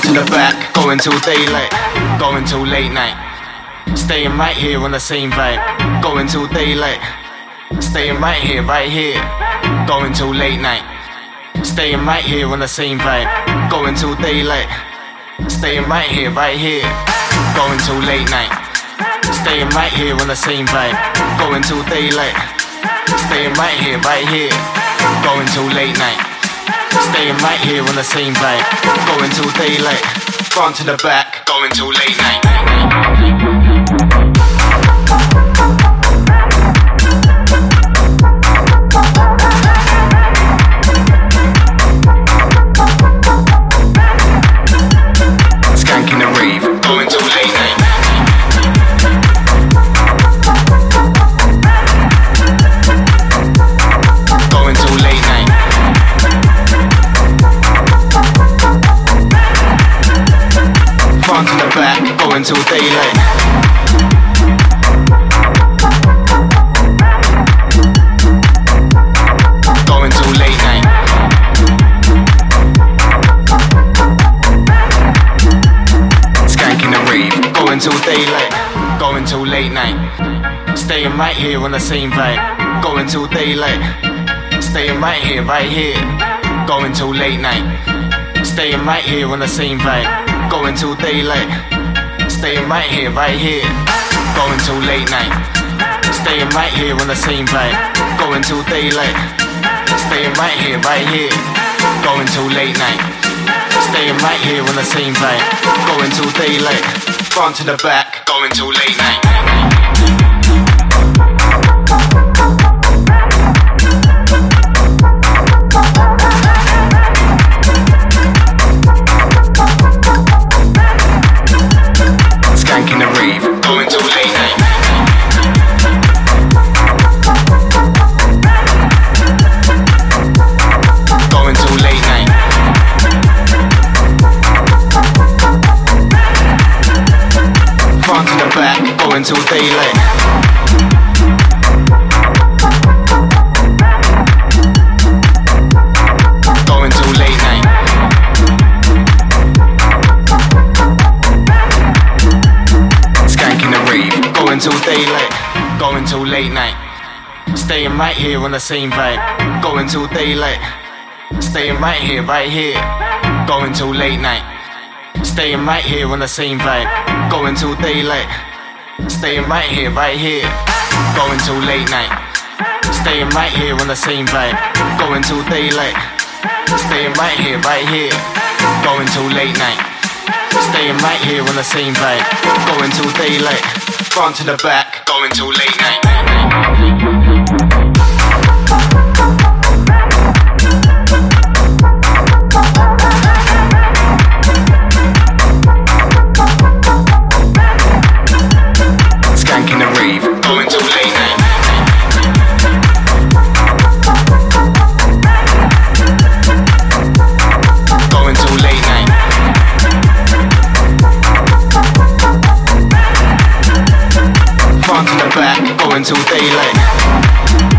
Front to the back, going till daylight, going till late night. Staying right here on the same vibe, going till daylight. Staying right here, right here, going till late night. Staying right here on the same vibe, going till daylight. Staying right here, right here, going till late night. Staying right here on the same vibe, going till daylight. Staying right here, right here, going till late night. Staying right here on the same vibe, going till daylight. Front to the back, going till late night. Wave. Going till daylight, going till late night. Staying right here on the same vibe, going till daylight. Staying right here, right here, going till late night. Staying right here on the same vibe, going till daylight. Staying right here, right here, going till late night. Staying right here on the same vibe, going till daylight. Staying right here, right here, going till late night. Staying right here on the same vibe, going till daylight. Front to the back, going till late night. Rave, going till daylight, going till late night. Staying right here on the same vibe, going till daylight. Staying right here, right here, going till late night. Staying right here on the same vibe, going till daylight. Staying right here, right here, going till late night. Staying right here on the same vibe, going till daylight. Staying right here, right here, going till late night. Staying right here on the same vibe, going till daylight. Front to the back, going till late night. going till daylight.